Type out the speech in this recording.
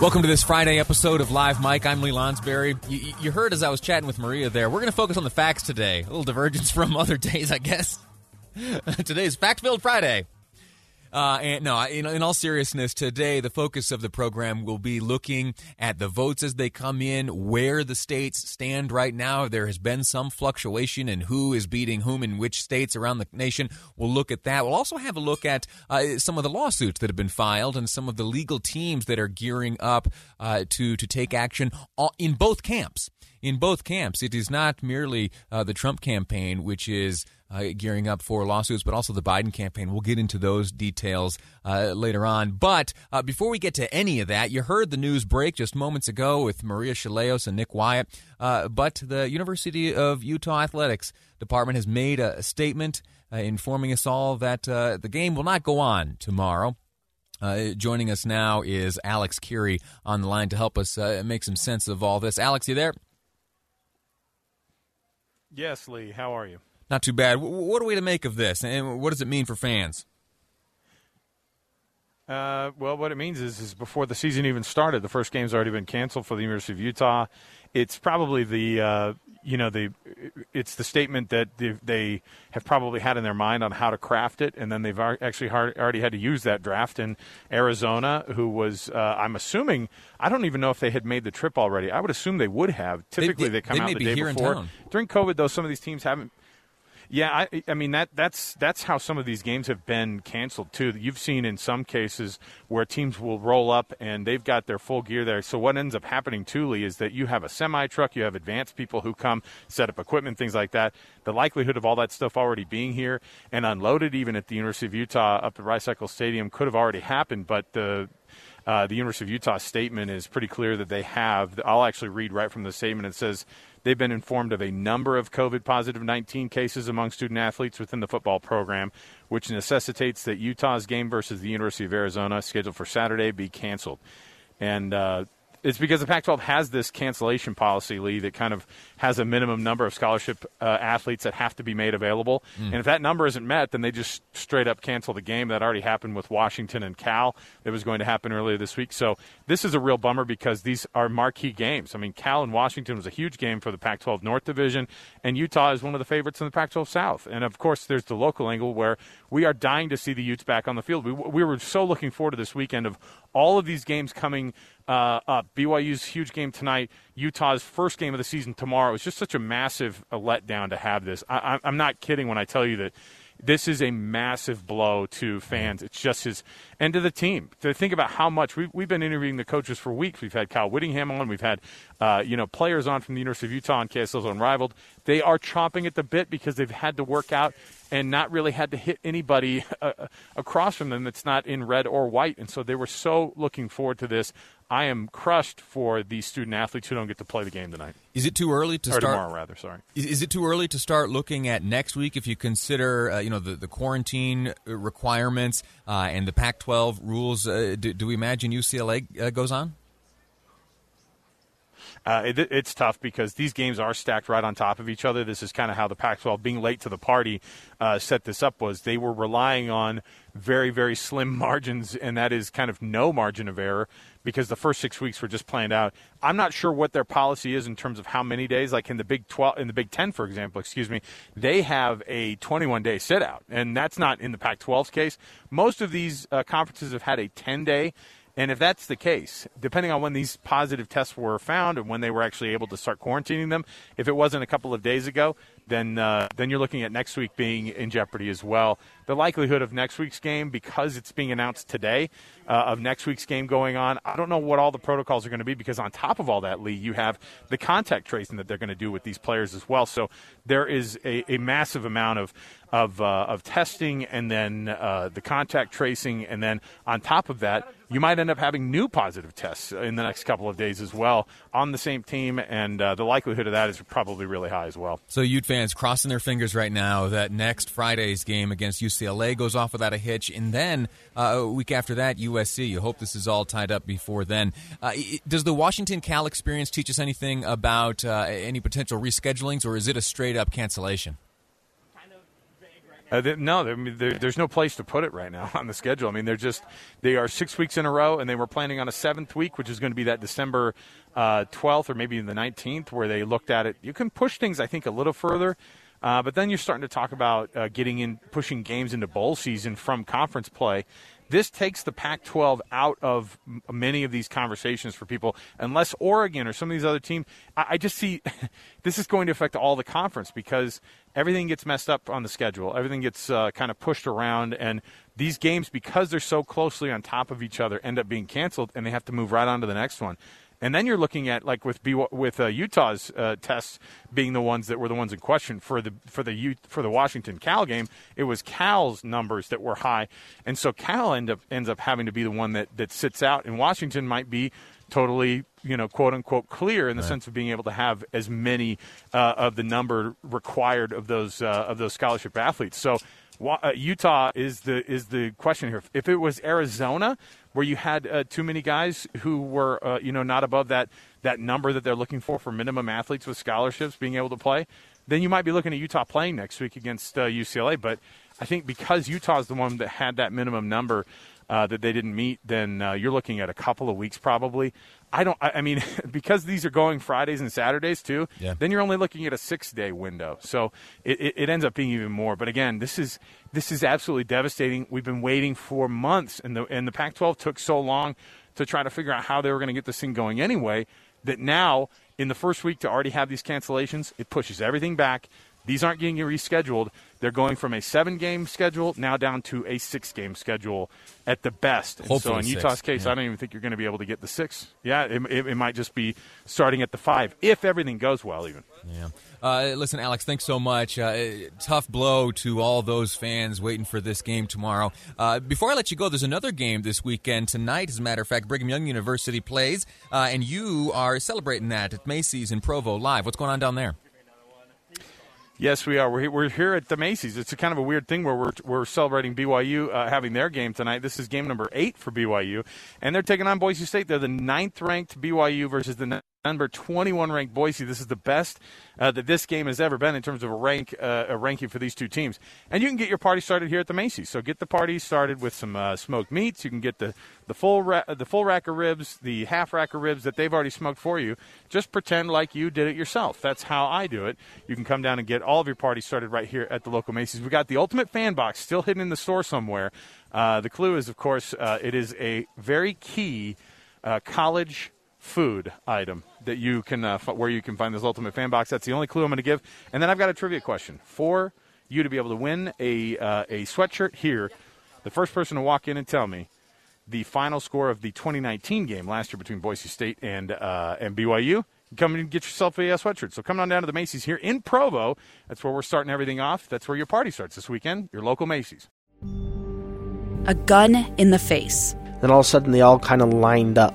Welcome to this Friday episode of Live Mic. I'm Lee Lonsberry. You, you heard as I was chatting with Maria there, we're going to focus on the facts today. A little divergence from other days, I guess. Today's Fact Filled Friday. Uh, and no, in, in, all seriousness, today the focus of the program will be looking at the votes as they come in, where the states stand right now. There has been some fluctuation in who is beating whom in which states around the nation. We'll look at that. We'll also have a look at uh, some of the lawsuits that have been filed and some of the legal teams that are gearing up uh, to to take action in both camps in both camps. It is not merely uh, the Trump campaign, which is uh, gearing up for lawsuits, but also the Biden campaign. We'll get into those details uh, later on. But uh, before we get to any of that, you heard the news break just moments ago with Maria Shilaos and Nick Wyatt. Uh, but the University of Utah Athletics Department has made a statement uh, informing us all that uh, the game will not go on tomorrow. Joining us now is Alex Kirry on the line to help us make some sense of all this. Alex, you there? Yes, Lee. How are you? Not too bad. What are we to make of this, and what does it mean for fans? Uh, well, what it means is, is before the season even started, the first game's already been canceled for the University of Utah. It's probably the uh, you know the it's the statement that they have probably had in their mind on how to craft it, and then they've actually already had to use that draft in Arizona, who was uh, I'm assuming I don't even know if they had made the trip already. I would assume they would have. Typically, they, they come they out the day before. During COVID, though, some of these teams haven't yeah, I, I, mean that that's that's how some of these games have been canceled too. You've seen in some cases where teams will roll up and they've got their full gear there. So what ends up happening, Thule, is that you have a semi truck, you have advanced people who come set up equipment, things like that. The likelihood of all that stuff already being here and unloaded, even at the University of Utah up at Rice Eccles Stadium, could have already happened. But the uh, the University of Utah statement is pretty clear that they have. I'll actually read right from the statement. It says They've been informed of a number of COVID positive 19 cases among student athletes within the football program, which necessitates that Utah's game versus the University of Arizona, scheduled for Saturday, be canceled. And uh, it's because the Pac 12 has this cancellation policy, Lee, that kind of has a minimum number of scholarship uh, athletes that have to be made available. Mm. And if that number isn't met, then they just straight up cancel the game. That already happened with Washington and Cal. It was going to happen earlier this week. So this is a real bummer because these are marquee games. I mean, Cal and Washington was a huge game for the Pac 12 North Division, and Utah is one of the favorites in the Pac 12 South. And of course, there's the local angle where we are dying to see the Utes back on the field. We, we were so looking forward to this weekend of all of these games coming uh, up. BYU's huge game tonight, Utah's first game of the season tomorrow. It's just such a massive a letdown to have this. I, I'm not kidding when I tell you that this is a massive blow to fans. It's just his end of the team. To think about how much we've, we've been interviewing the coaches for weeks. We've had Kyle Whittingham on. We've had uh, you know players on from the University of Utah and KSL's Unrivaled. They are chomping at the bit because they've had to work out and not really had to hit anybody uh, uh, across from them that's not in red or white. And so they were so looking forward to this. I am crushed for these student athletes who don't get to play the game tonight. Is it too early to or start tomorrow? Rather, sorry. Is, is, it too early to start looking at next week if you consider uh, you know the, the quarantine requirements uh, and the Pac-12 rules? Uh, do, do, we imagine UCLA uh, goes on? Uh, it, it's tough because these games are stacked right on top of each other. This is kind of how the Pac-12, being late to the party, uh, set this up. Was they were relying on very very slim margins, and that is kind of no margin of error because the first six weeks were just planned out. I'm not sure what their policy is in terms of how many days. Like in the Big 12, in the Big 10, for example, excuse me, they have a 21 day sit out, and that's not in the Pac-12's case. Most of these uh, conferences have had a 10 day and if that's the case, depending on when these positive tests were found and when they were actually able to start quarantining them, if it wasn't a couple of days ago, then uh, then you're looking at next week being in jeopardy as well. The likelihood of next week's game, because it's being announced today, uh, of next week's game going on, I don't know what all the protocols are going to be. Because on top of all that, Lee, you have the contact tracing that they're going to do with these players as well. So there is a, a massive amount of of, uh, of testing, and then uh, the contact tracing, and then on top of that, you might end up having new positive tests in the next couple of days as well on the same team, and uh, the likelihood of that is probably really high as well. So Ute fans crossing their fingers right now that next Friday's game against UCLA goes off without a hitch, and then uh, a week after that, USC. You hope this is all tied up before then. Uh, does the Washington Cal experience teach us anything about uh, any potential reschedulings, or is it a straight up cancellation? Uh, they, no, there's no place to put it right now on the schedule. I mean, they're just they are six weeks in a row, and they were planning on a seventh week, which is going to be that December uh, 12th or maybe the 19th, where they looked at it. You can push things, I think, a little further. Uh, but then you're starting to talk about uh, getting in, pushing games into bowl season from conference play. This takes the Pac 12 out of many of these conversations for people, unless Oregon or some of these other teams. I, I just see this is going to affect all the conference because everything gets messed up on the schedule. Everything gets uh, kind of pushed around, and these games, because they're so closely on top of each other, end up being canceled, and they have to move right on to the next one. And then you're looking at like with B- with uh, Utah's uh, tests being the ones that were the ones in question for the for the U- for the Washington Cal game. It was Cal's numbers that were high, and so Cal end up ends up having to be the one that that sits out, and Washington might be totally you know quote unquote clear in the right. sense of being able to have as many uh, of the number required of those uh, of those scholarship athletes. So Utah is the is the question here. If it was Arizona, where you had uh, too many guys who were uh, you know not above that that number that they're looking for for minimum athletes with scholarships being able to play, then you might be looking at Utah playing next week against UCLA. Uh, but I think because Utah is the one that had that minimum number. Uh, that they didn't meet, then uh, you're looking at a couple of weeks probably. I don't. I, mean, because these are going Fridays and Saturdays too. Yeah. Then you're only looking at a six day window, so it, it, it, ends up being even more. But again, this is this is absolutely devastating. We've been waiting for months, and the and the Pac-12 took so long to try to figure out how they were going to get this thing going anyway. That now in the first week to already have these cancellations, it pushes everything back. These aren't getting rescheduled. They're going from a seven game schedule now down to a six game schedule at the best. And Hopefully so in Utah's case, yeah. I don't even think you're going to be able to get the six. Yeah, it, it, it, might just be starting at the five if everything goes well, even. Yeah. Uh, listen, Alex, thanks so much. Uh, tough blow to all those fans waiting for this game tomorrow. Uh, before I let you go, there's another game this weekend tonight. As a matter of fact, Brigham Young University plays, uh, and you are celebrating that at Macey's in Provo live. What's going on down there? Yes, we are. We're, we're here at the Macey's. It's a kind of a weird thing where we're, we're celebrating BYU uh, having their game tonight. This is game number eight for BYU, and they're taking on Boise State. They're the ninth ranked BYU versus the number 21 ranked Boise. This is the best uh, that this game has ever been in terms of a rank uh, a ranking for these two teams. And you can get your party started here at the Macey's. So get the party started with some uh, smoked meats. You can get the the full ra- the full rack of ribs, the half rack of ribs that they've already smoked for you. Just pretend like you did it yourself. That's how I do it. You can come down and get all of your party started right here at the local Macey's. We got the ultimate fan box still hidden in the store somewhere. Uh, the clue is, of course, uh, it is a very key uh, college food item that you can uh, f- where you can find this ultimate fan box. That's the only clue I'm going to give. And then I've got a trivia question for you to be able to win a uh, a sweatshirt here. The first person to walk in and tell me the final score of the 2019 game last year between Boise State and uh, and BYU. Come and get yourself a, a sweatshirt. So come on down to the Macey's here in Provo. That's where we're starting everything off. That's where your party starts this weekend. Your local Macey's. A gun in the face. Then all of a sudden, they all kind of lined up